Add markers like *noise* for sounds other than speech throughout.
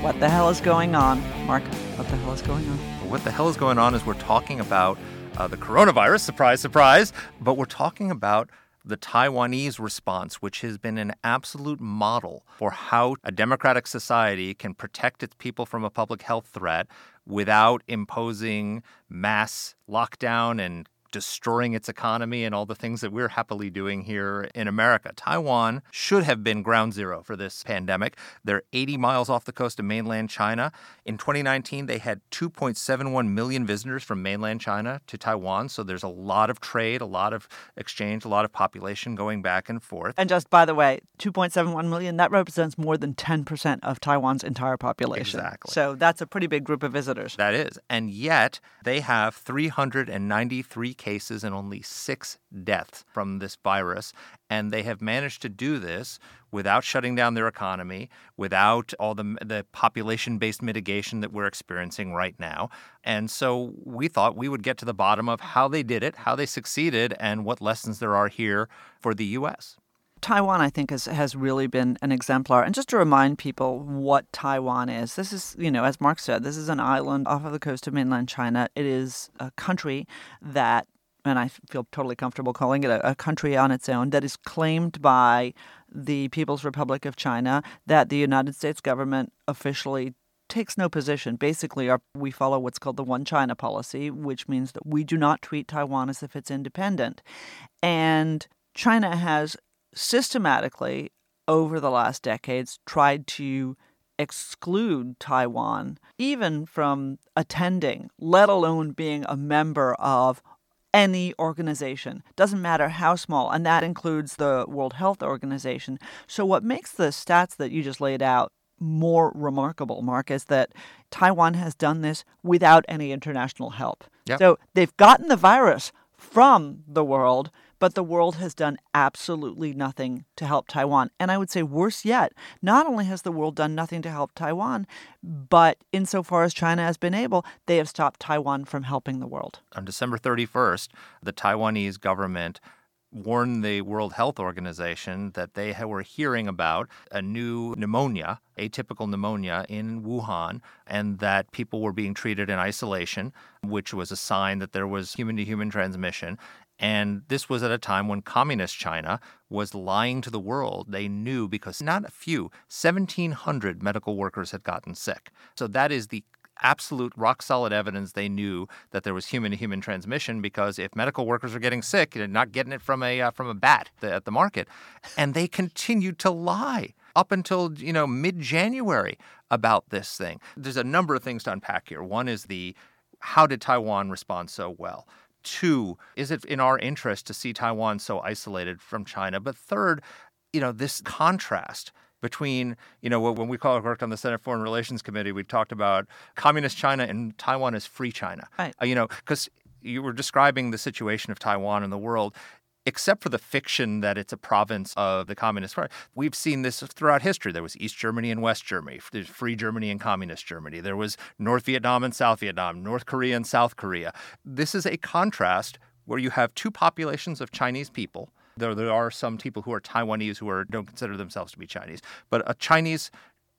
What the Hell is Going On? Mark, what the hell is going on? What the hell is going on is we're talking about uh, the coronavirus, surprise, surprise, but we're talking about the Taiwanese response, which has been an absolute model for how a democratic society can protect its people from a public health threat without imposing mass lockdown and destroying its economy and all the things that we're happily doing here in America. Taiwan should have been ground zero for this pandemic. They're 80 miles off the coast of mainland China. In 2019, they had 2.71 million visitors from mainland China to Taiwan. So there's a lot of trade, a lot of exchange, a lot of population going back and forth. And just by the way, 2.71 million, that represents more than 10% of Taiwan's entire population. Exactly. So that's a pretty big group of visitors. That is. And yet they have 393 cases and only six deaths from this virus. And they have managed to do this without shutting down their economy, without all the, the population based mitigation that we're experiencing right now. And so we thought we would get to the bottom of how they did it, how they succeeded, and what lessons there are here for the U.S. Taiwan, I think, has, has really been an exemplar. And just to remind people what Taiwan is, this is, you know, as Mark said, this is an island off of the coast of mainland China. It is a country that, and I feel totally comfortable calling it a, a country on its own, that is claimed by the People's Republic of China, that the United States government officially takes no position. Basically, our, we follow what's called the One China policy, which means that we do not treat Taiwan as if it's independent. And China has systematically, over the last decades, tried to exclude Taiwan even from attending, let alone being a member of any organization. Doesn't matter how small, and that includes the World Health Organization. So, what makes the stats that you just laid out more remarkable, Mark, is that Taiwan has done this without any international help. Yep. So, they've gotten the virus from the world but the world has done absolutely nothing to help Taiwan. And I would say worse yet, not only has the world done nothing to help Taiwan, but insofar as China has been able, they have stopped Taiwan from helping the world. On December 31st, the Taiwanese government warned the World Health Organization that they were hearing about a new pneumonia, atypical pneumonia in Wuhan, and that people were being treated in isolation, which was a sign that there was human to human transmission. And this was at a time when communist China was lying to the world. They knew because not a few, 1,700 medical workers had gotten sick. So that is the absolute rock solid evidence they knew that there was human to human transmission because if medical workers are getting sick they're not getting it from a uh, from a bat at the market and they continued to lie up until you know mid January about this thing there's a number of things to unpack here one is the how did Taiwan respond so well Two, is it in our interest to see Taiwan so isolated from China? But third, you know, this contrast between, you know, when we call worked on the Senate Foreign Relations Committee, we talked about communist China and Taiwan as free China. Right. Uh, you know, because you were describing the situation of Taiwan in the world except for the fiction that it's a province of the Communist Party. We've seen this throughout history. There was East Germany and West Germany, there's Free Germany and Communist Germany. There was North Vietnam and South Vietnam, North Korea and South Korea. This is a contrast where you have two populations of Chinese people. There, there are some people who are Taiwanese who are, don't consider themselves to be Chinese, but a Chinese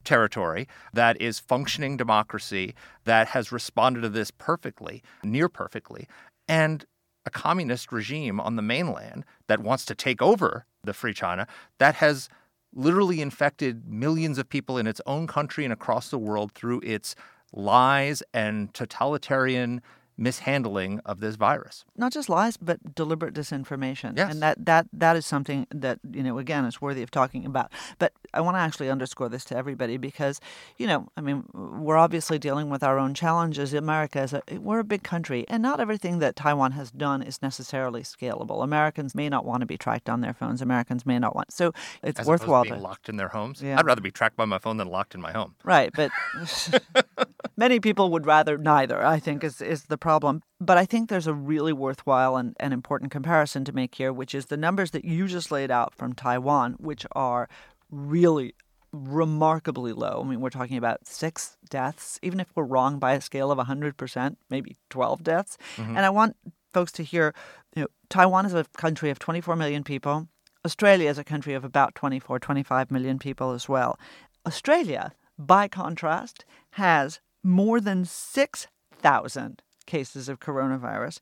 territory that is functioning democracy that has responded to this perfectly, near perfectly. And a communist regime on the mainland that wants to take over the free China that has literally infected millions of people in its own country and across the world through its lies and totalitarian mishandling of this virus. Not just lies, but deliberate disinformation. Yes. And that, that, that is something that, you know, again, is worthy of talking about. But I want to actually underscore this to everybody because, you know, I mean, we're obviously dealing with our own challenges. America is a, we're a big country, and not everything that Taiwan has done is necessarily scalable. Americans may not want to be tracked on their phones. Americans may not want. So it's As worthwhile to being locked in their homes. Yeah. I'd rather be tracked by my phone than locked in my home. Right, but *laughs* many people would rather neither, I think, is, is the problem. But I think there's a really worthwhile and, and important comparison to make here, which is the numbers that you just laid out from Taiwan, which are really remarkably low. I mean, we're talking about six deaths, even if we're wrong by a scale of 100%, maybe 12 deaths. Mm-hmm. And I want folks to hear you know, Taiwan is a country of 24 million people. Australia is a country of about 24, 25 million people as well. Australia, by contrast, has more than 6,000 cases of coronavirus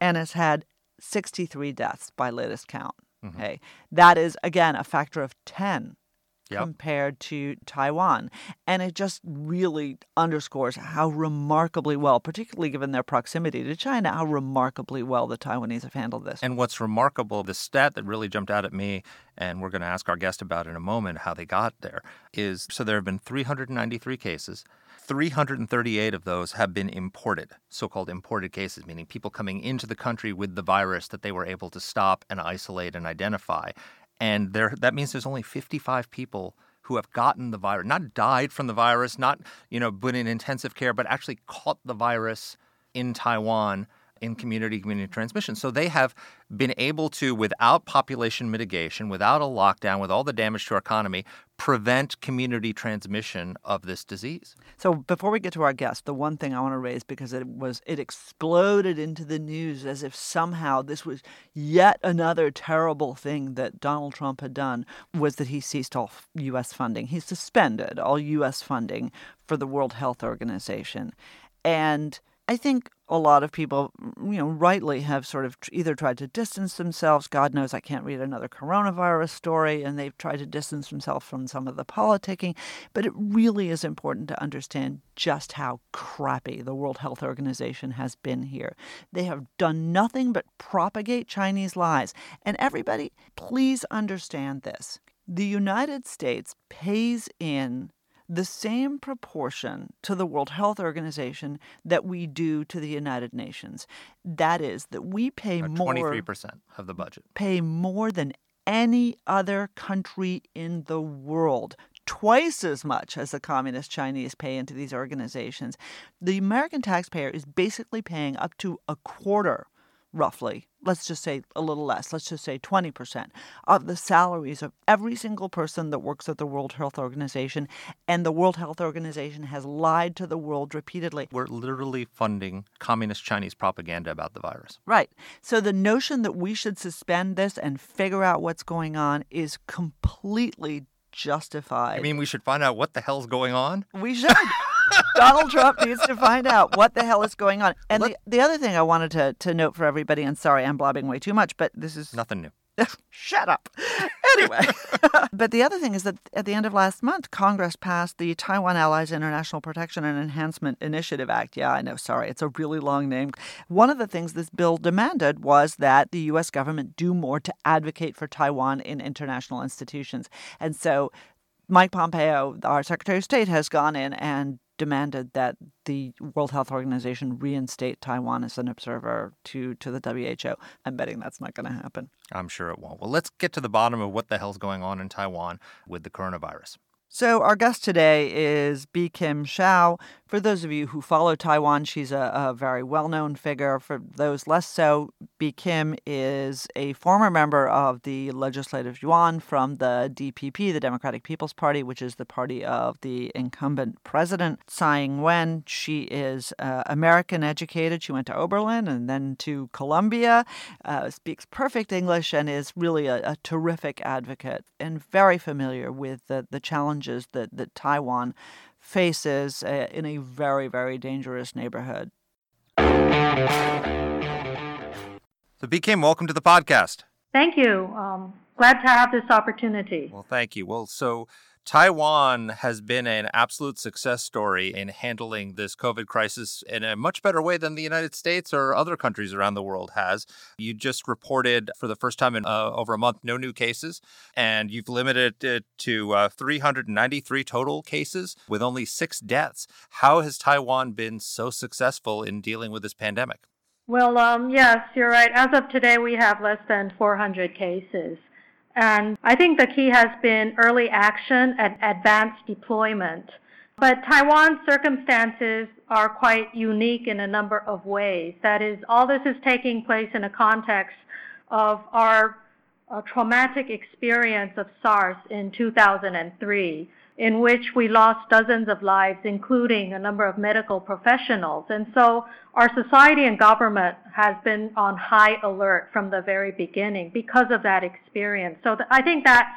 and has had 63 deaths by latest count. Mm-hmm. Okay. That is, again, a factor of 10 Yep. compared to Taiwan. And it just really underscores how remarkably well, particularly given their proximity to China, how remarkably well the Taiwanese have handled this. And what's remarkable, the stat that really jumped out at me, and we're going to ask our guest about in a moment how they got there, is so there have been 393 cases. 338 of those have been imported, so called imported cases, meaning people coming into the country with the virus that they were able to stop and isolate and identify. And there, that means there's only 55 people who have gotten the virus, not died from the virus, not you know been in intensive care, but actually caught the virus in Taiwan in community community transmission. So they have been able to, without population mitigation, without a lockdown, with all the damage to our economy, prevent community transmission of this disease. So before we get to our guest, the one thing I want to raise because it was it exploded into the news as if somehow this was yet another terrible thing that Donald Trump had done was that he ceased all US funding. He suspended all US funding for the World Health Organization. And I think a lot of people, you know, rightly have sort of either tried to distance themselves. God knows I can't read another coronavirus story, and they've tried to distance themselves from some of the politicking. But it really is important to understand just how crappy the World Health Organization has been here. They have done nothing but propagate Chinese lies. And everybody, please understand this. The United States pays in the same proportion to the World Health Organization that we do to the United Nations. That is, that we pay more 23% of the budget. pay more than any other country in the world. Twice as much as the communist Chinese pay into these organizations. The American taxpayer is basically paying up to a quarter, roughly, let's just say a little less, let's just say 20% of the salaries of every single person that works at the World Health Organization. And the World Health Organization has lied to the world repeatedly. We're literally funding communist Chinese propaganda about the virus. Right. So the notion that we should suspend this and figure out what's going on is completely justified. I mean, we should find out what the hell's going on. we should. *laughs* Donald Trump needs to find out what the hell is going on. And the, the other thing I wanted to, to note for everybody, and sorry, I'm blabbing way too much, but this is Nothing new. *laughs* Shut up. Anyway, *laughs* but the other thing is that at the end of last month, Congress passed the Taiwan Allies International Protection and Enhancement Initiative Act. Yeah, I know, sorry, it's a really long name. One of the things this bill demanded was that the U.S. government do more to advocate for Taiwan in international institutions. And so Mike Pompeo, our Secretary of State, has gone in and demanded that the World Health Organization reinstate Taiwan as an observer to, to the WHO. I'm betting that's not going to happen. I'm sure it won't. Well, let's get to the bottom of what the hell's going on in Taiwan with the coronavirus. So, our guest today is Bi-khim Hsiao. For those of you who follow Taiwan, she's a, a very well known figure. For those less so, Bi-khim is a former member of the Legislative Yuan from the DPP, the Democratic People's Party, which is the party of the incumbent president, Tsai Ing wen. She is uh, American educated. She went to Oberlin and then to Columbia, uh, speaks perfect English, and is really a, a terrific advocate and very familiar with the, the challenges that, that Taiwan faces uh, in a very, very dangerous neighborhood. So, Bi-khim, welcome to the podcast. Thank you. Um, glad to have this opportunity. Well, thank you. Well, so Taiwan has been an absolute success story in handling this COVID crisis in a much better way than the United States or other countries around the world has. You just reported for the first time in uh, over a month no new cases, and you've limited it to uh, 393 total cases with only six deaths. How has Taiwan been so successful in dealing with this pandemic? Well, um, yes, you're right. As of today, we have less than 400 cases. And I think the key has been early action and advanced deployment. But Taiwan's circumstances are quite unique in a number of ways. That is, all this is taking place in a context of our uh, traumatic experience of SARS in 2003 in which we lost dozens of lives, including a number of medical professionals. And so our society and government has been on high alert from the very beginning because of that experience. So th- I think that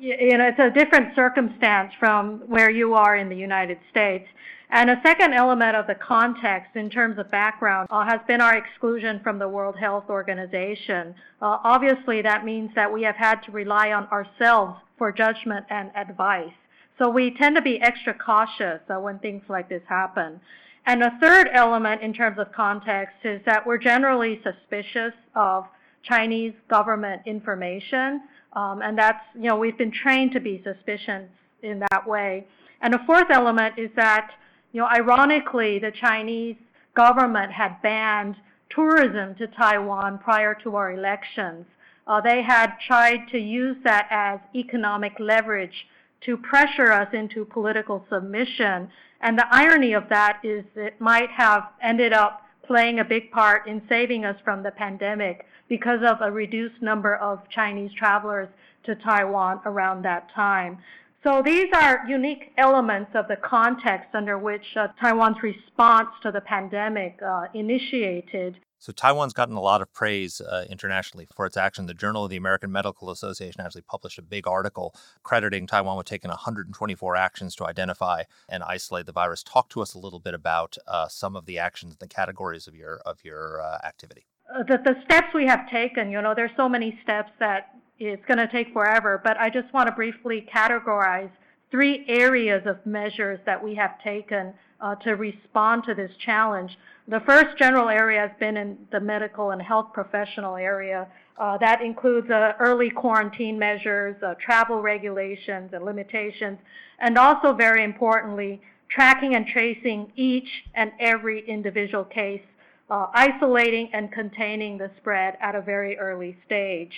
you know it's a different circumstance from where you are in the United States. And a second element of the context in terms of background uh, has been our exclusion from the World Health Organization. Uh, obviously, that means that we have had to rely on ourselves for judgment and advice. So we tend to be extra cautious when things like this happen. And a third element in terms of context is that we're generally suspicious of Chinese government information. Um, and that's, you know, we've been trained to be suspicious in that way. And a fourth element is that, you know, ironically, the Chinese government had banned tourism to Taiwan prior to our elections. Uh, they had tried to use that as economic leverage to pressure us into political submission. And the irony of that is it might have ended up playing a big part in saving us from the pandemic because of a reduced number of Chinese travelers to Taiwan around that time. So these are unique elements of the context under which uh, Taiwan's response to the pandemic uh, initiated. So Taiwan's gotten a lot of praise uh, internationally for its action. The Journal of the American Medical Association actually published a big article crediting Taiwan with taking 124 actions to identify and isolate the virus. Talk to us a little bit about uh, some of the actions, and the categories of your of your uh, activity. Uh, the, the steps we have taken, you know, there's so many steps that it's going to take forever, but I just want to briefly categorize three areas of measures that we have taken uh, to respond to this challenge. The first general area has been in the medical and health professional area. Uh, that includes uh, early quarantine measures, uh, travel regulations and limitations, and also very importantly, tracking and tracing each and every individual case, uh, isolating and containing the spread at a very early stage.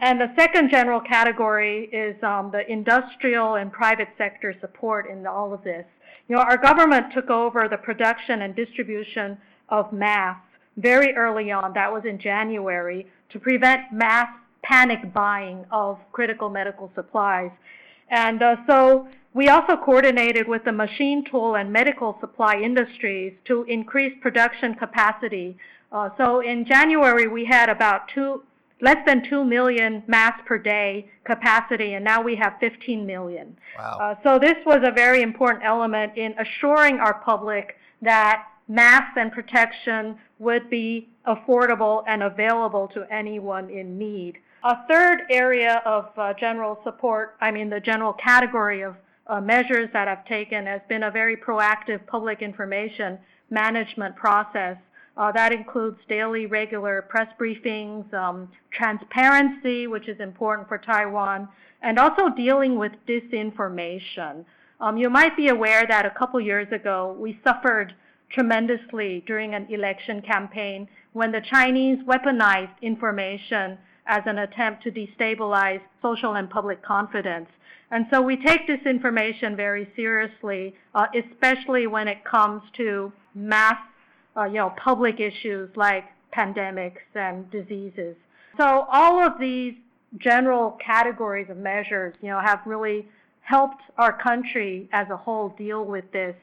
And the second general category is um, the industrial and private sector support in all of this. You know, our government took over the production and distribution of masks very early on, that was in January, to prevent mass panic buying of critical medical supplies. And uh, so we also coordinated with the machine tool and medical supply industries to increase production capacity. Uh, so in January, we had about two, less than 2 million masks per day capacity, and now we have 15 million. Wow. Uh, so this was a very important element in assuring our public that masks and protection would be affordable and available to anyone in need. A third area of uh, general support, I mean, the general category of uh, measures that I've taken has been a very proactive public information management process. Uh, that includes daily regular press briefings, um, transparency, which is important for Taiwan, and also dealing with disinformation. Um, you might be aware that a couple years ago we suffered tremendously during an election campaign when the Chinese weaponized information as an attempt to destabilize social and public confidence. And so we take disinformation very seriously, uh, especially when it comes to mass, uh, you know, public issues like pandemics and diseases. So all of these general categories of measures, you know, have really helped our country as a whole deal with this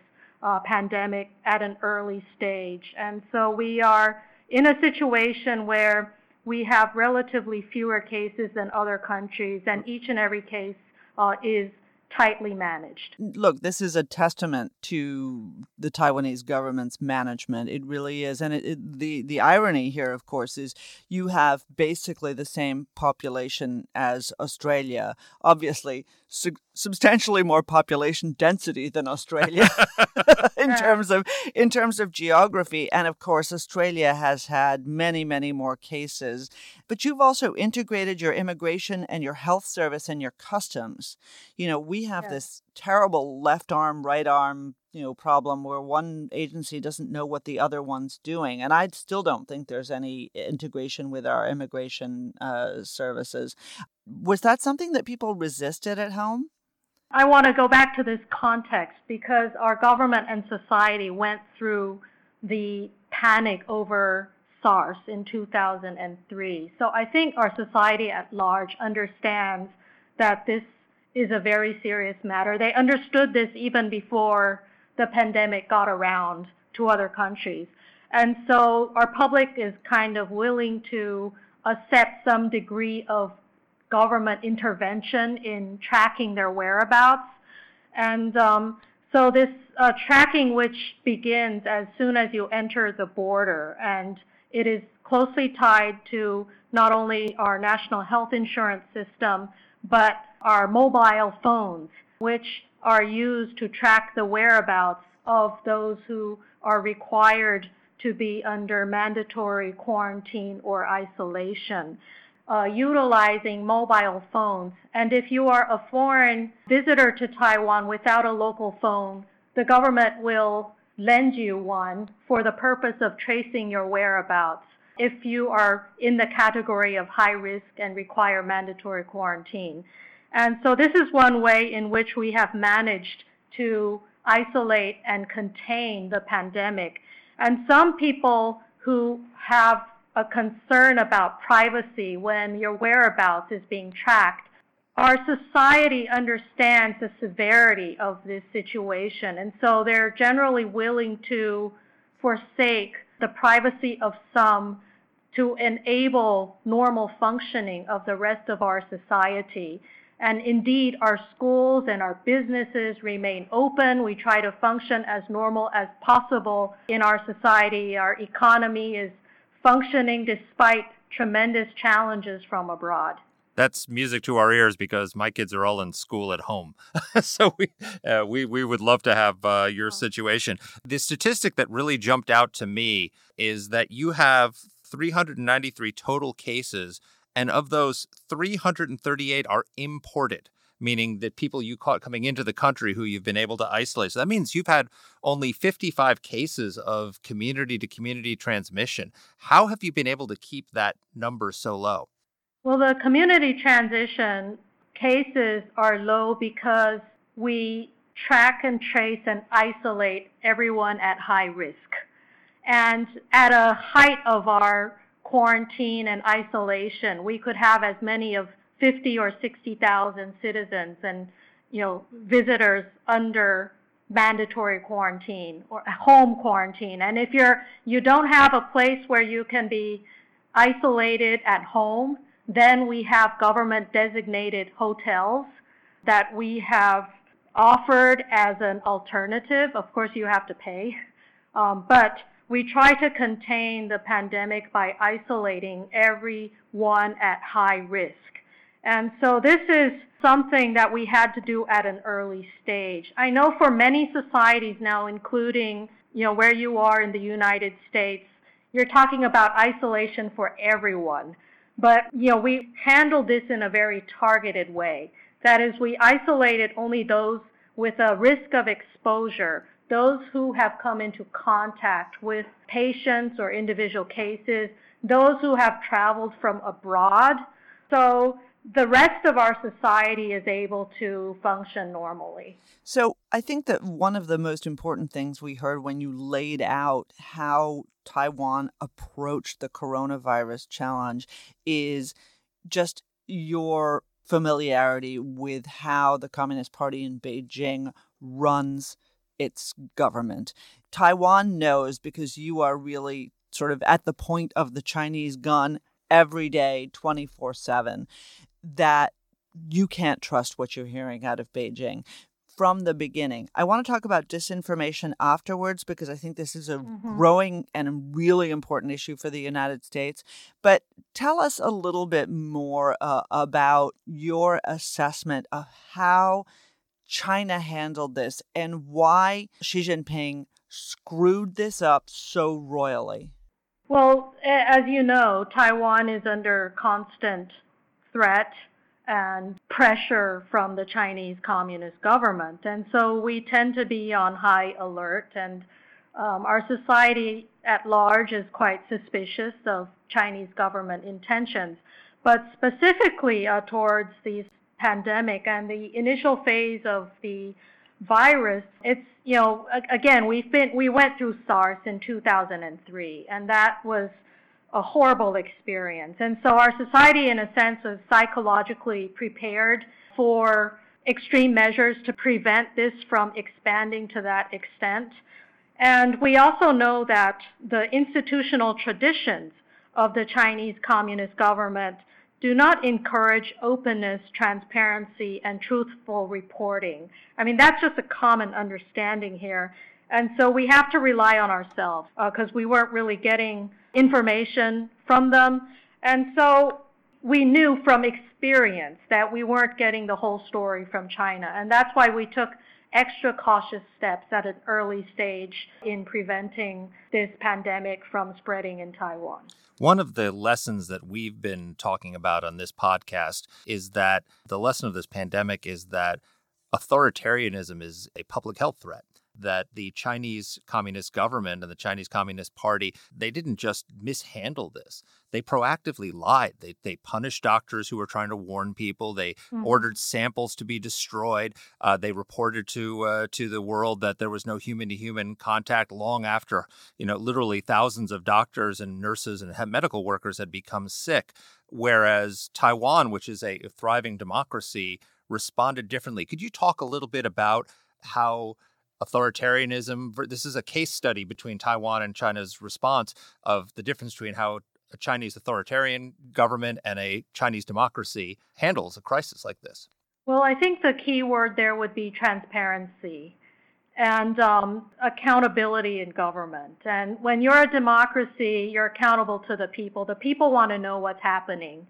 uh, pandemic at an early stage. And so we are in a situation where we have relatively fewer cases than other countries, and each and every case uh, is tightly managed. Look, this is a testament to the Taiwanese government's management. It really is, and it, it, the the irony here, of course, is you have basically the same population as Australia. Obviously, su- substantially more population density than Australia *laughs* *laughs* in terms of in terms of geography, and of course, Australia has had many, many more cases. But you've also integrated your immigration and your health service and your customs. You know, we have this terrible left arm, right arm, you know, problem where one agency doesn't know what the other one's doing, and I still don't think there's any integration with our immigration uh, services. Was that something that people resisted at home? I want to go back to this context because our government and society went through the panic over SARS in 2003. So I think our society at large understands that this is a very serious matter. They understood this even before the pandemic got around to other countries. And so our public is kind of willing to accept some degree of government intervention in tracking their whereabouts. And um, so this uh, tracking, which begins as soon as you enter the border, and it is closely tied to not only our national health insurance system, but our mobile phones, which are used to track the whereabouts of those who are required to be under mandatory quarantine or isolation uh, utilizing mobile phones. And if you are a foreign visitor to Taiwan without a local phone, the government will lend you one for the purpose of tracing your whereabouts if you are in the category of high risk and require mandatory quarantine. And so this is one way in which we have managed to isolate and contain the pandemic. And some people who have a concern about privacy when your whereabouts is being tracked. Our society understands the severity of this situation, and so they're generally willing to forsake the privacy of some to enable normal functioning of the rest of our society. And indeed, our schools and our businesses remain open. We try to function as normal as possible in our society. Our economy is functioning despite tremendous challenges from abroad. That's music to our ears because my kids are all in school at home. *laughs* so we, uh, we, we would love to have uh, your situation. The statistic that really jumped out to me is that you have 393 total cases, and of those, 338 are imported meaning that people you caught coming into the country who you've been able to isolate. So that means you've had only 55 cases of community to community transmission. How have you been able to keep that number so low? Well, the community transition cases are low because we track and trace and isolate everyone at high risk. And at a height of our quarantine and isolation, we could have as many of 50 or 60,000 citizens and you know visitors under mandatory quarantine or home quarantine. And if you're you don't have a place where you can be isolated at home, then we have government designated hotels that we have offered as an alternative. Of course, you have to pay, um, but we try to contain the pandemic by isolating everyone at high risk. And so this is something that we had to do at an early stage. I know for many societies now, including you know where you are in the United States, you're talking about isolation for everyone. But you know we handled this in a very targeted way. That is, we isolated only those with a risk of exposure, those who have come into contact with patients or individual cases, those who have traveled from abroad. So the rest of our society is able to function normally. So, I think that one of the most important things we heard when you laid out how Taiwan approached the coronavirus challenge is just your familiarity with how the Communist Party in Beijing runs its government. Taiwan knows because you are really sort of at the point of the Chinese gun every day, 24 7 that you can't trust what you're hearing out of Beijing from the beginning. I want to talk about disinformation afterwards because I think this is a mm-hmm. growing and really important issue for the United States. But tell us a little bit more uh, about your assessment of how China handled this and why Xi Jinping screwed this up so royally. Well, as you know, Taiwan is under constant threat and pressure from the Chinese Communist government. And so we tend to be on high alert, and um, our society at large is quite suspicious of Chinese government intentions. But specifically uh, towards the pandemic and the initial phase of the virus, it's you know again we've been we went through SARS in 2003, and that was a horrible experience. And so our society, in a sense, was psychologically prepared for extreme measures to prevent this from expanding to that extent. And we also know that the institutional traditions of the Chinese Communist government do not encourage openness, transparency, and truthful reporting. I mean, that's just a common understanding here. And so we have to rely on ourselves because uh, we weren't really getting information from them. And so we knew from experience that we weren't getting the whole story from China. And that's why we took extra cautious steps at an early stage in preventing this pandemic from spreading in Taiwan. One of the lessons that we've been talking about on this podcast is that the lesson of this pandemic is that authoritarianism is a public health threat that the Chinese Communist government and the Chinese Communist Party, they didn't just mishandle this. They proactively lied. They, they punished doctors who were trying to warn people. They mm-hmm. ordered samples to be destroyed. Uh, they reported to uh, to the world that there was no human to human contact long after, you know, literally thousands of doctors and nurses and medical workers had become sick. Whereas Taiwan, which is a thriving democracy, responded differently. Could you talk a little bit about how authoritarianism. This is a case study between Taiwan and China's response of the difference between how a Chinese authoritarian government and a Chinese democracy handles a crisis like this. Well, I think the key word there would be transparency and um, accountability in government. And when you're a democracy, you're accountable to the people. The people want to know what's happening.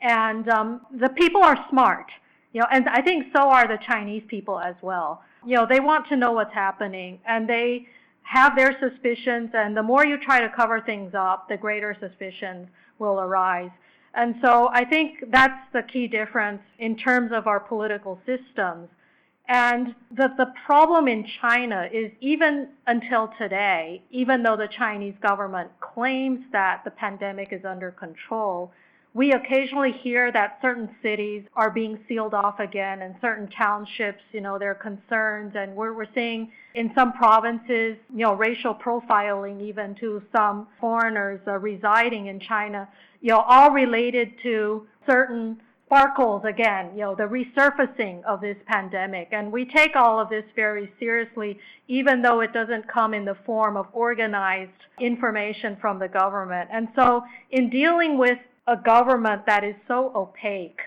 And um, the people are smart, you know, and I think so are the Chinese people as well you know, they want to know what's happening and they have their suspicions. And the more you try to cover things up, the greater suspicions will arise. And so I think that's the key difference in terms of our political systems. And the, the problem in China is even until today, even though the Chinese government claims that the pandemic is under control, we occasionally hear that certain cities are being sealed off again and certain townships, you know, there are concerns and we're, we're seeing in some provinces, you know, racial profiling even to some foreigners uh, residing in China, you know, all related to certain sparkles again, you know, the resurfacing of this pandemic. And we take all of this very seriously, even though it doesn't come in the form of organized information from the government. And so in dealing with a government that is so opaque.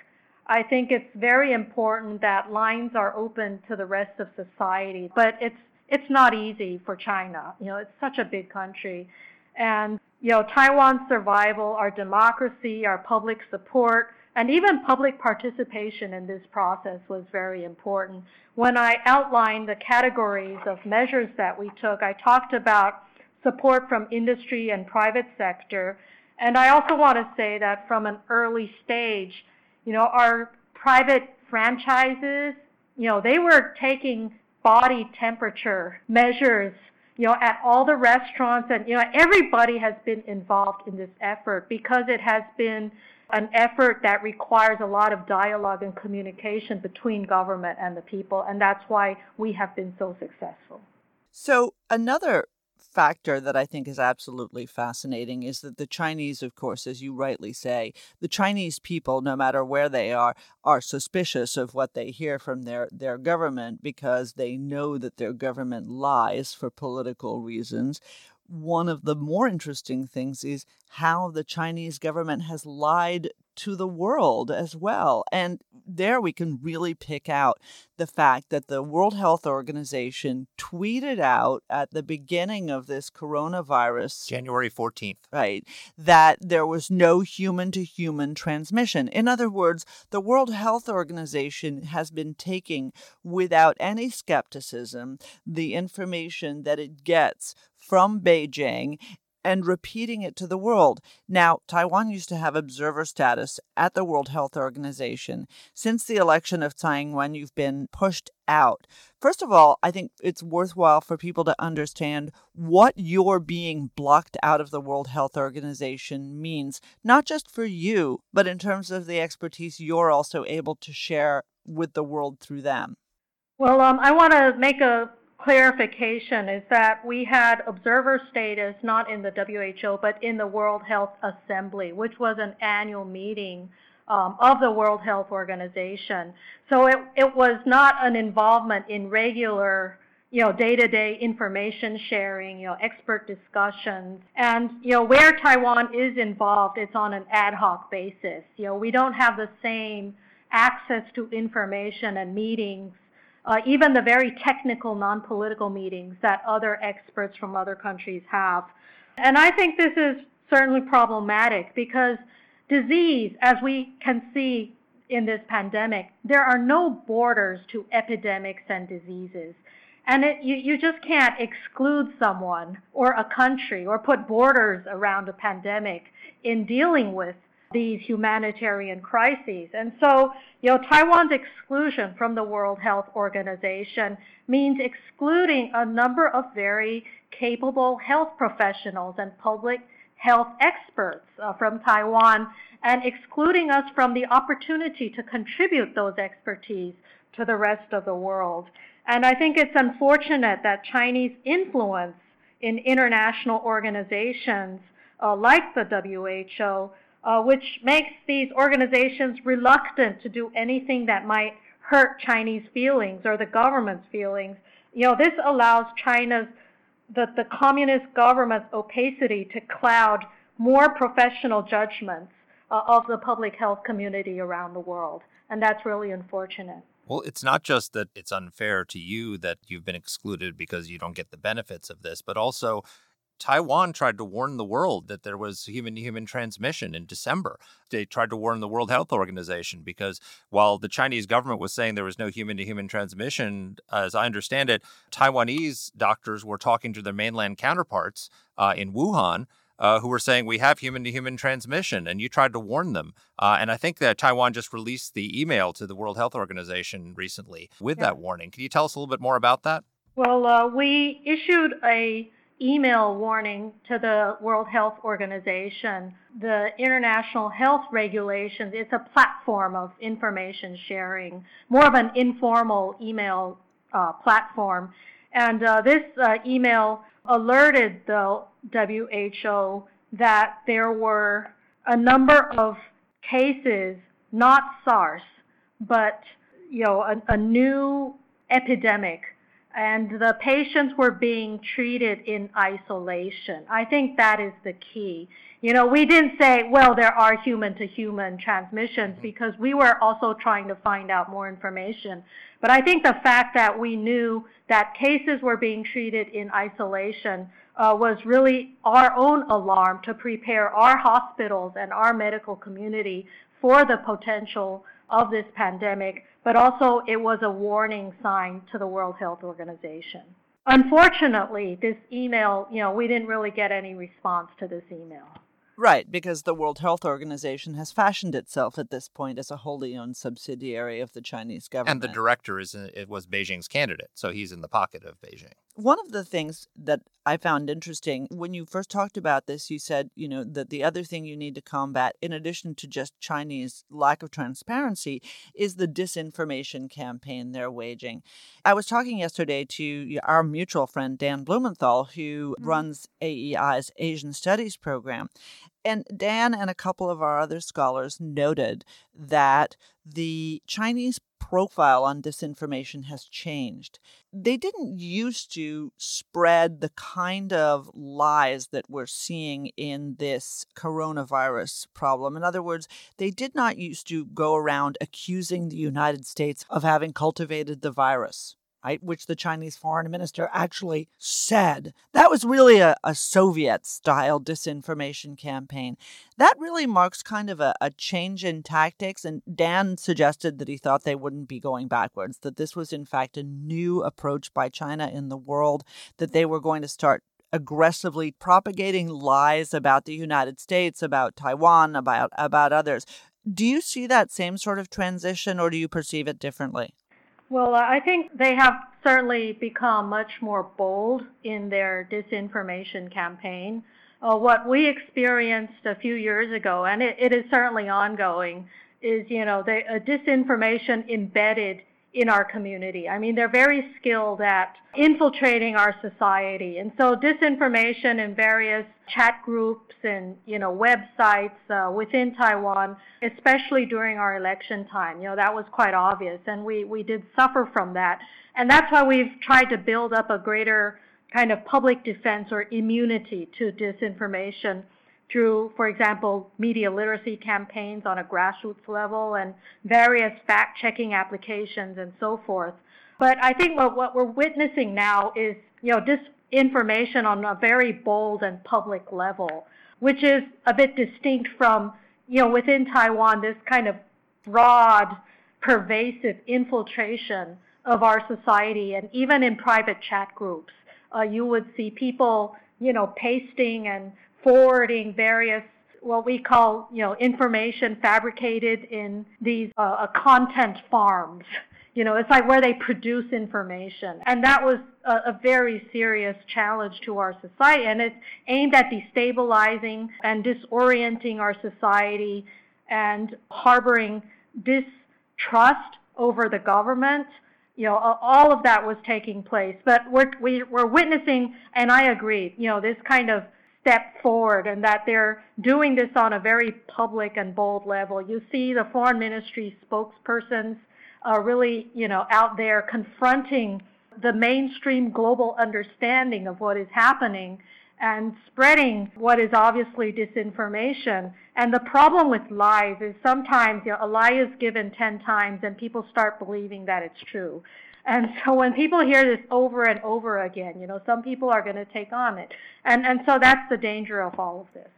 I think it's very important that lines are open to the rest of society, but it's it's not easy for China. You know, it's such a big country. And you know, Taiwan's survival, our democracy, our public support, and even public participation in this process was very important. When I outlined the categories of measures that we took, I talked about support from industry and private sector, and I also want to say that from an early stage, you know, our private franchises, you know, they were taking body temperature measures, you know, at all the restaurants and, you know, everybody has been involved in this effort because it has been an effort that requires a lot of dialogue and communication between government and the people. And that's why we have been so successful. So, another factor that I think is absolutely fascinating is that the Chinese, of course, as you rightly say, the Chinese people, no matter where they are, are suspicious of what they hear from their, their government because they know that their government lies for political reasons. One of the more interesting things is how the Chinese government has lied to the world as well. And there we can really pick out the fact that the World Health Organization tweeted out at the beginning of this coronavirus, January 14th, right, that there was no human to human transmission. In other words, the World Health Organization has been taking without any skepticism the information that it gets from Beijing and repeating it to the world. Now, Taiwan used to have observer status at the World Health Organization. Since the election of Tsai Ing-wen, you've been pushed out. First of all, I think it's worthwhile for people to understand what your being blocked out of the World Health Organization means, not just for you, but in terms of the expertise you're also able to share with the world through them. Well, um, I want to make a clarification is that we had observer status not in the WHO but in the World Health Assembly, which was an annual meeting um, of the World Health Organization. So it, it was not an involvement in regular you know, day-to-day information sharing, you know, expert discussions. And, you know, where Taiwan is involved, it's on an ad hoc basis. You know, we don't have the same access to information and meetings uh, even the very technical non-political meetings that other experts from other countries have. And I think this is certainly problematic because disease, as we can see in this pandemic, there are no borders to epidemics and diseases. And it, you, you just can't exclude someone or a country or put borders around a pandemic in dealing with these humanitarian crises. And so, you know, Taiwan's exclusion from the World Health Organization means excluding a number of very capable health professionals and public health experts uh, from Taiwan and excluding us from the opportunity to contribute those expertise to the rest of the world. And I think it's unfortunate that Chinese influence in international organizations uh, like the WHO uh, which makes these organizations reluctant to do anything that might hurt Chinese feelings or the government's feelings. You know, this allows China's the, the communist government's opacity to cloud more professional judgments uh, of the public health community around the world. And that's really unfortunate. Well, it's not just that it's unfair to you that you've been excluded because you don't get the benefits of this, but also Taiwan tried to warn the world that there was human to human transmission in December. They tried to warn the World Health Organization because while the Chinese government was saying there was no human to human transmission, as I understand it, Taiwanese doctors were talking to their mainland counterparts uh, in Wuhan. Uh, who were saying we have human to human transmission, and you tried to warn them. Uh, and I think that Taiwan just released the email to the World Health Organization recently with yeah. that warning. Can you tell us a little bit more about that? Well, uh, we issued a email warning to the World Health Organization. The International Health Regulations, it's a platform of information sharing, more of an informal email uh, platform. And uh, this uh, email alerted the WHO that there were a number of cases, not SARS, but you know, a, a new epidemic and the patients were being treated in isolation. I think that is the key. You know, we didn't say, well, there are human to human transmissions mm-hmm. because we were also trying to find out more information. But I think the fact that we knew that cases were being treated in isolation uh, was really our own alarm to prepare our hospitals and our medical community for the potential of this pandemic but also it was a warning sign to the World Health Organization. Unfortunately, this email, you know, we didn't really get any response to this email. Right, because the World Health Organization has fashioned itself at this point as a wholly owned subsidiary of the Chinese government. And the director is uh, it was Beijing's candidate, so he's in the pocket of Beijing. One of the things that I found interesting when you first talked about this, you said, you know, that the other thing you need to combat, in addition to just Chinese lack of transparency, is the disinformation campaign they're waging. I was talking yesterday to our mutual friend, Dan Blumenthal, who mm-hmm. runs AEI's Asian Studies program. And Dan and a couple of our other scholars noted that the Chinese profile on disinformation has changed. They didn't used to spread the kind of lies that we're seeing in this coronavirus problem. In other words, they did not used to go around accusing the United States of having cultivated the virus right, which the Chinese foreign minister actually said. That was really a, a Soviet style disinformation campaign. That really marks kind of a, a change in tactics. And Dan suggested that he thought they wouldn't be going backwards, that this was, in fact, a new approach by China in the world, that they were going to start aggressively propagating lies about the United States, about Taiwan, about about others. Do you see that same sort of transition or do you perceive it differently? Well, I think they have certainly become much more bold in their disinformation campaign. Uh, what we experienced a few years ago, and it, it is certainly ongoing, is you know the uh, disinformation embedded in our community. I mean, they're very skilled at infiltrating our society. And so disinformation in various chat groups and, you know, websites uh, within Taiwan, especially during our election time, you know, that was quite obvious. And we, we did suffer from that. And that's why we've tried to build up a greater kind of public defense or immunity to disinformation through, for example, media literacy campaigns on a grassroots level and various fact checking applications and so forth. But I think what, what we're witnessing now is, you know, disinformation on a very bold and public level, which is a bit distinct from, you know, within Taiwan, this kind of broad, pervasive infiltration of our society. And even in private chat groups, uh, you would see people, you know, pasting and forwarding various what we call, you know, information fabricated in these uh, uh, content farms. You know, it's like where they produce information. And that was a, a, very serious challenge to our society. And it's aimed at destabilizing and disorienting our society and harboring distrust over the government. You know, all of that was taking place. But we're, we, are we are witnessing, and I agree, you know, this kind of step forward and that they're doing this on a very public and bold level. You see the foreign ministry spokespersons are really, you know, out there confronting the mainstream global understanding of what is happening and spreading what is obviously disinformation. And the problem with lies is sometimes you know, a lie is given 10 times and people start believing that it's true. And so when people hear this over and over again, you know, some people are going to take on it. And and so that's the danger of all of this.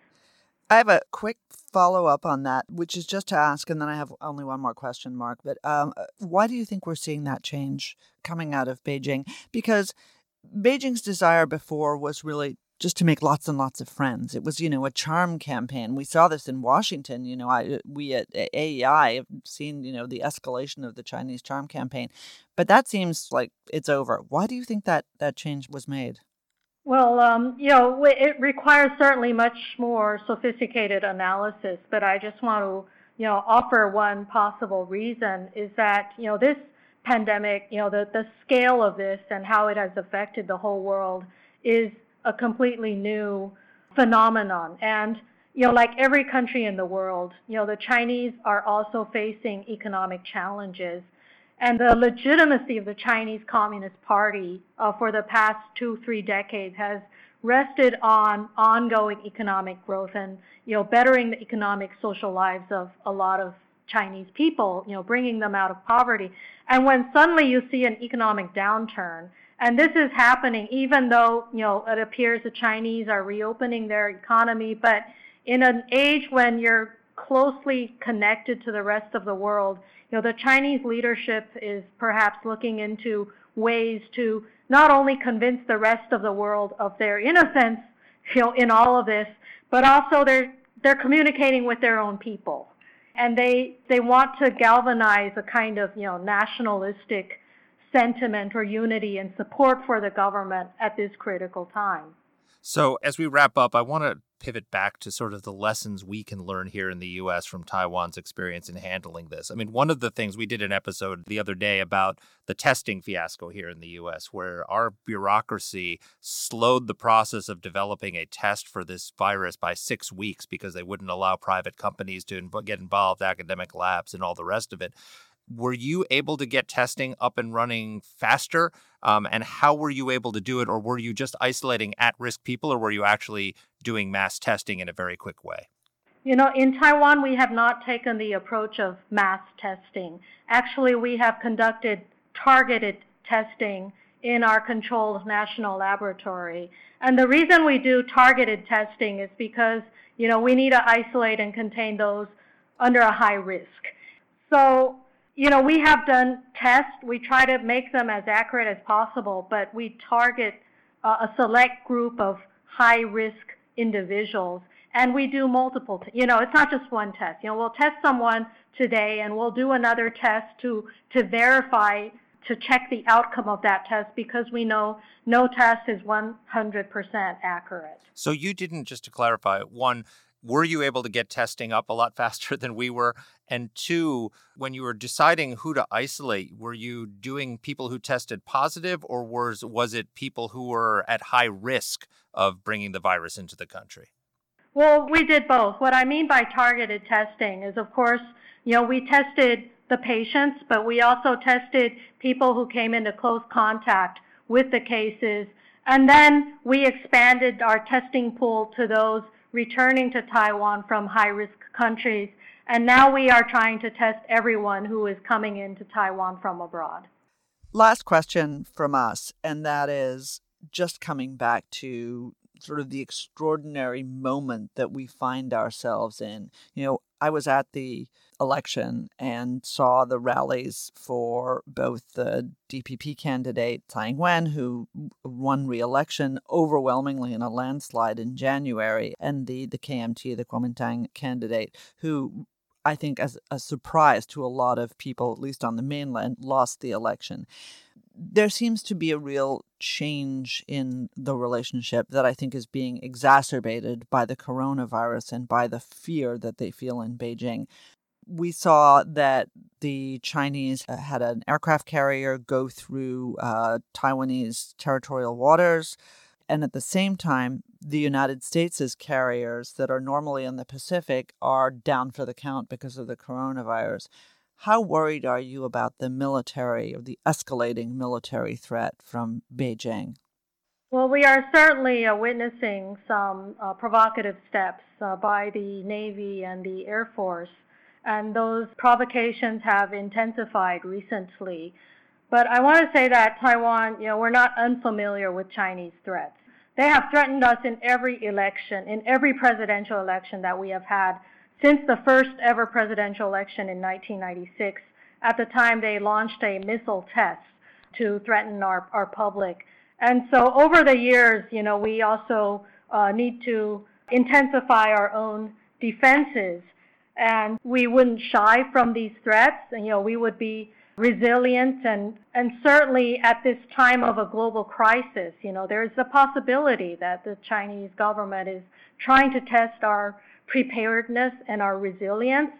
I have a quick follow up on that, which is just to ask, and then I have only one more question, Marc. But um, uh, why do you think we're seeing that change coming out of Beijing? Because Beijing's desire before was really just to make lots and lots of friends. It was, you know, a charm campaign. We saw this in Washington. You know, I we at AEI have seen, you know, the escalation of the Chinese charm campaign, but that seems like it's over. Why do you think that that change was made? Well, um, you know, it requires certainly much more sophisticated analysis, but I just want to, you know, offer one possible reason is that, you know, this pandemic, you know, the, the scale of this and how it has affected the whole world is a completely new phenomenon. And, you know, like every country in the world, you know, the Chinese are also facing economic challenges. And the legitimacy of the Chinese Communist Party uh, for the past two, three decades has rested on ongoing economic growth and, you know, bettering the economic social lives of a lot of Chinese people, you know, bringing them out of poverty. And when suddenly you see an economic downturn, and this is happening even though, you know, it appears the Chinese are reopening their economy, but in an age when you're closely connected to the rest of the world, you know, the Chinese leadership is perhaps looking into ways to not only convince the rest of the world of their innocence, *laughs* you know, in all of this, but also they're they're communicating with their own people. And they they want to galvanize a kind of, you know, nationalistic sentiment or unity and support for the government at this critical time. So, as we wrap up, I want to pivot back to sort of the lessons we can learn here in the US from Taiwan's experience in handling this. I mean, one of the things we did an episode the other day about the testing fiasco here in the US, where our bureaucracy slowed the process of developing a test for this virus by six weeks because they wouldn't allow private companies to get involved, academic labs, and all the rest of it were you able to get testing up and running faster? Um, and how were you able to do it? Or were you just isolating at risk people, or were you actually doing mass testing in a very quick way? You know, in Taiwan, we have not taken the approach of mass testing. Actually, we have conducted targeted testing in our controlled national laboratory. And the reason we do targeted testing is because, you know, we need to isolate and contain those under a high risk. So you know, we have done tests. We try to make them as accurate as possible, but we target uh, a select group of high risk individuals and we do multiple, t- you know, it's not just one test. You know, we'll test someone today and we'll do another test to, to verify, to check the outcome of that test because we know no test is 100% accurate. So you didn't, just to clarify, one, were you able to get testing up a lot *laughs* faster than we were? And two, when you were deciding who to isolate, were you doing people who tested positive or was, was it people who were at high risk of bringing the virus into the country? Well, we did both. What I mean by targeted testing is, of course, you know, we tested the patients, but we also tested people who came into close contact with the cases. And then we expanded our testing pool to those returning to Taiwan from high risk countries. And now we are trying to test everyone who is coming into Taiwan from abroad. Last question from us, and that is just coming back to sort of the extraordinary moment that we find ourselves in. You know, I was at the election and saw the rallies for both the DPP candidate Tsai Ing-wen, who won re-election overwhelmingly in a landslide in January, and the the KMT, the Kuomintang candidate, who I think as a surprise to a lot of people, at least on the mainland, lost the election there seems to be a real change in the relationship that I think is being exacerbated by the coronavirus and by the fear that they feel in Beijing. We saw that the Chinese uh, had an aircraft carrier go through uh, Taiwanese territorial waters. And at the same time, the United States' carriers that are normally in the Pacific are down for the count because of the coronavirus. How worried are you about the military or the escalating military threat from Beijing? Well, we are certainly uh, witnessing some uh, provocative steps uh, by the Navy and the Air Force, and those provocations have intensified recently. But I want to say that Taiwan, you know, we're not unfamiliar with Chinese threats. They have threatened us in every election, in every presidential election that we have had since the first ever presidential election in 1996. At the time, they launched a missile test to threaten our, our public. And so over the years, you know, we also uh, need to intensify our own defenses. And we wouldn't shy from these threats. And, you know, we would be resilient and, and certainly at this time of a global crisis, you know, there's a possibility that the Chinese government is trying to test our preparedness and our resilience.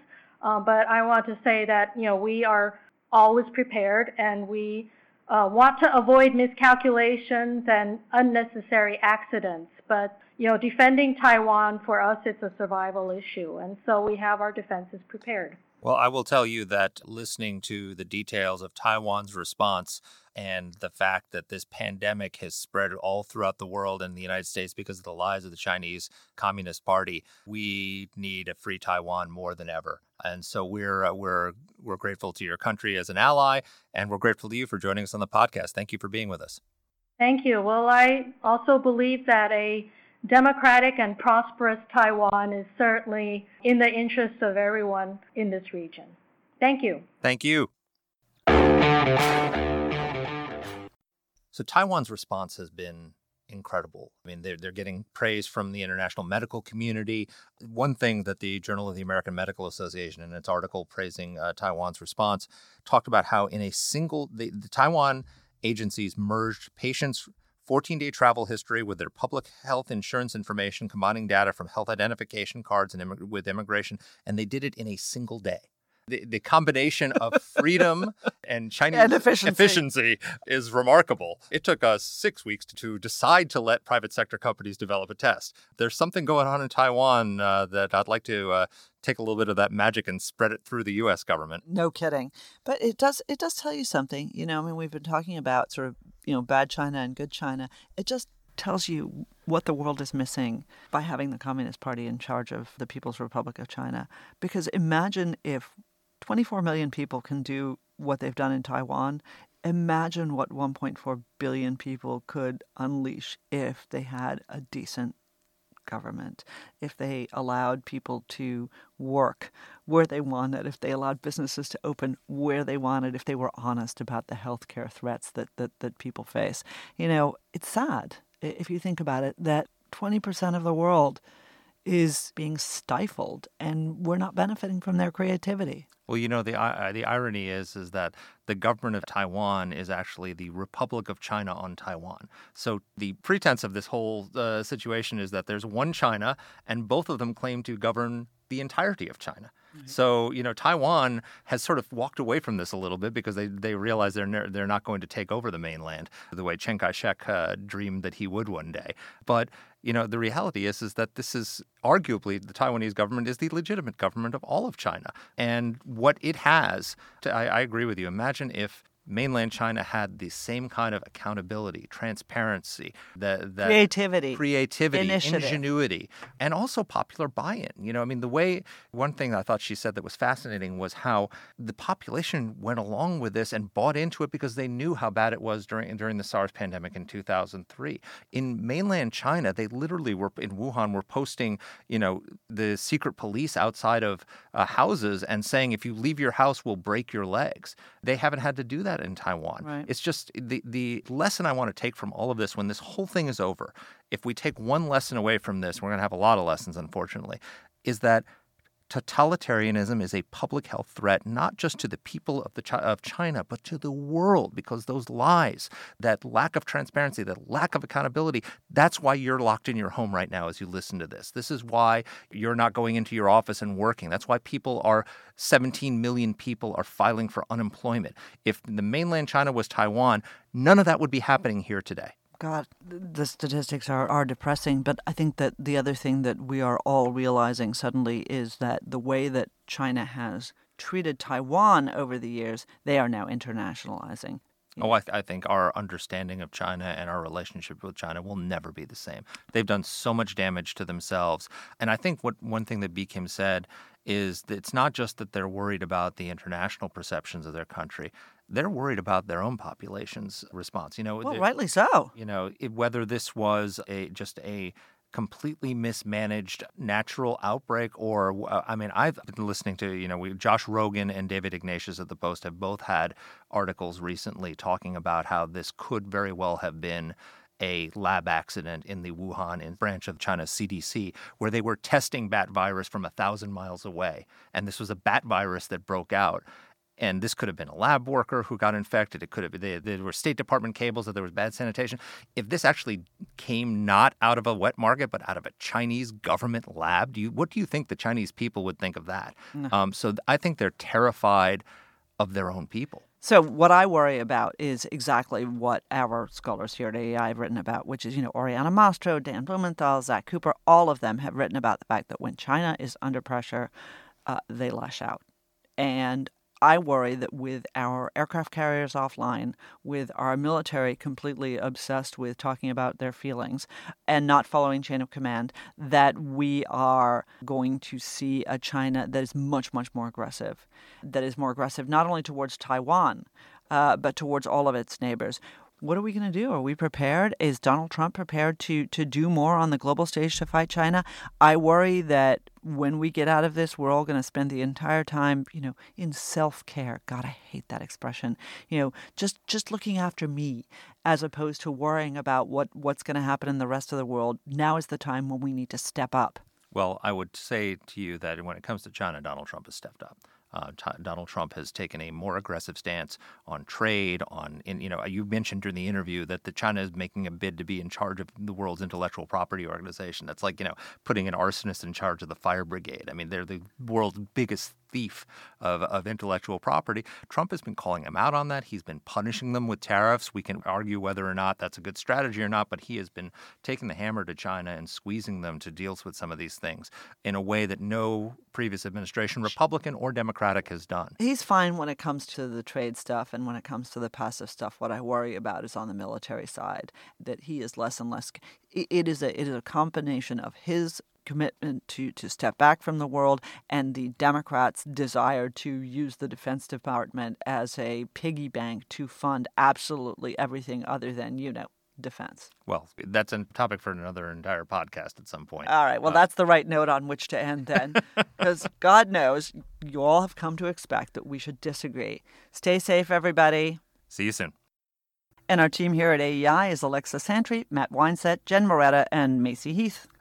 Uh, but I want to say that you know we are always prepared and we uh, want to avoid miscalculations and unnecessary accidents. But you know, defending Taiwan for us, it's a survival issue, and so we have our defenses prepared. Well, I will tell you that listening to the details of Taiwan's response and the fact that this pandemic has spread all throughout the world and the United States because of the lies of the Chinese Communist Party, we need a free Taiwan more than ever. And so we're uh, we're we're grateful to your country as an ally, and we're grateful to you for joining us on the podcast. Thank you for being with us. Thank you. Well, I also believe that a democratic and prosperous Taiwan is certainly in the interest of everyone in this region. Thank you. Thank you. So Taiwan's response has been incredible. I mean, they're, they're getting praise from the international medical community. One thing that the Journal of the American Medical Association, in its article praising uh, Taiwan's response, talked about how in a single, the, the Taiwan agencies merged patients 14 day travel history with their public health insurance information, combining data from health identification cards and immig- with immigration, and they did it in a single day. The, the combination of *laughs* freedom and Chinese And efficiency. efficiency is remarkable. It took us six weeks to, to decide to let private sector companies develop a test. There's something going on in Taiwan uh, that I'd like to uh, take a little bit of that magic and spread it through the U.S. government. No kidding. But it does it does tell you something. You know, I mean, we've been talking about sort of you know bad China and good China. It just tells you what the world is missing by having the Communist Party in charge of the People's Republic of China. Because imagine if 24 million people can do what they've done in Taiwan. Imagine what 1.4 billion people could unleash if they had a decent government, if they allowed people to work where they wanted, if they allowed businesses to open where they wanted, if they were honest about the healthcare threats that, that, that people face. You know, it's sad if you think about it that 20% of the world is being stifled and we're not benefiting from their creativity. Well, you know the i- the irony is is that the government of Taiwan is actually the Republic of China on Taiwan. So the pretense of this whole uh, situation is that there's one China, and both of them claim to govern the entirety of China. So you know Taiwan has sort of walked away from this a little bit because they they realize they're ne- they're not going to take over the mainland the way Chiang Kai-shek uh, dreamed that he would one day. But you know the reality is is that this is arguably the Taiwanese government is the legitimate government of all of China, and what it has. To, I, I agree with you. Imagine if mainland China had the same kind of accountability, transparency, that, that Creativity, creativity, initiative. ingenuity, and also popular buy-in. You know, I mean, the way one thing I thought she said that was fascinating was how the population went along with this and bought into it because they knew how bad it was during during the SARS pandemic in 2003. In mainland China, they literally were in Wuhan were posting, you know, the secret police outside of uh, houses and saying, if you leave your house, we'll break your legs. They haven't had to do that in Taiwan. Right. It's just the the lesson I want to take from all of this when this whole thing is over. If we take one lesson away from this, we're going to have a lot of lessons, unfortunately, is that totalitarianism is a public health threat not just to the people of the Chi- of China but to the world because those lies that lack of transparency that lack of accountability that's why you're locked in your home right now as you listen to this. This is why you're not going into your office and working. That's why people are 17 million people are filing for unemployment. If the mainland China was Taiwan none of that would be happening here today God, the statistics are, are depressing, but I think that the other thing that we are all realizing suddenly is that the way that China has treated Taiwan over the years, they are now internationalizing. Oh, I, th- I think our understanding of China and our relationship with China will never be the same. They've done so much damage to themselves. And I think what one thing that Bi-khim said is that it's not just that they're worried about the international perceptions of their country, they're worried about their own population's response. You know, Well, rightly so. you know, it, whether this was a just a completely mismanaged natural outbreak or uh, I mean I've been listening to you know we, Josh Rogin and David Ignatius at the Post have both had articles recently talking about how this could very well have been a lab accident in the Wuhan in branch of China's CDC where they were testing bat virus from a thousand miles away and this was a bat virus that broke out and this could have been a lab worker who got infected. It could have been there, were State Department cables that there was bad sanitation. If this actually came not out of a wet market but out of a Chinese government lab, do you what do you think the Chinese people would think of that? Um, so I think they're terrified of their own people. So what I worry about is exactly what our scholars here at AEI have written about, which is, you know, Oriana Mastro, Dan Blumenthal, Zack Cooper, all of them have written about the fact that when China is under pressure, uh, they lash out. And I worry that with our aircraft carriers offline, with our military completely obsessed with talking about their feelings and not following chain of command, that we are going to see a China that is much, much more aggressive, that is more aggressive not only towards Taiwan, uh, but towards all of its neighbors. What are we going to do? Are we prepared? Is Donald Trump prepared to to do more on the global stage to fight China? I worry that when we get out of this, we're all going to spend the entire time, you know, in self care. God, I hate that expression. You know, just just looking after me, as opposed to worrying about what what's going to happen in the rest of the world. Now is the time when we need to step up. Well, I would say to you that when it comes to China, Donald Trump has stepped up. Uh, t- Donald Trump has taken a more aggressive stance on trade. On, in, you know, you mentioned during the interview that the China is making a bid to be in charge of the world's intellectual property organization. That's like you know putting an arsonist in charge of the fire brigade. I mean, they're the world's biggest thief of, of intellectual property. Trump has been calling them out on that. He's been punishing them with tariffs. We can argue whether or not that's a good strategy or not, but he has been taking the hammer to China and squeezing them to deals with some of these things in a way that no previous administration, Republican or Democratic, has done. He's fine when it comes to the trade stuff and when it comes to the passive stuff. What I worry about is on the military side, that he is less and less. It is a it is a combination of his commitment to, to step back from the world and the Democrats' desire to use the Defense Department as a piggy bank to fund absolutely everything other than, you know, defense. Well, that's a topic for another entire podcast at some point. All right. Well, uh, that's the right note on which to end then. *laughs* Because God knows you all have come to expect that we should disagree. Stay safe, everybody. See you soon. And our team here at AEI is Alexa Santry, Matt Weinset, Jen Moretta, and Macy Heath.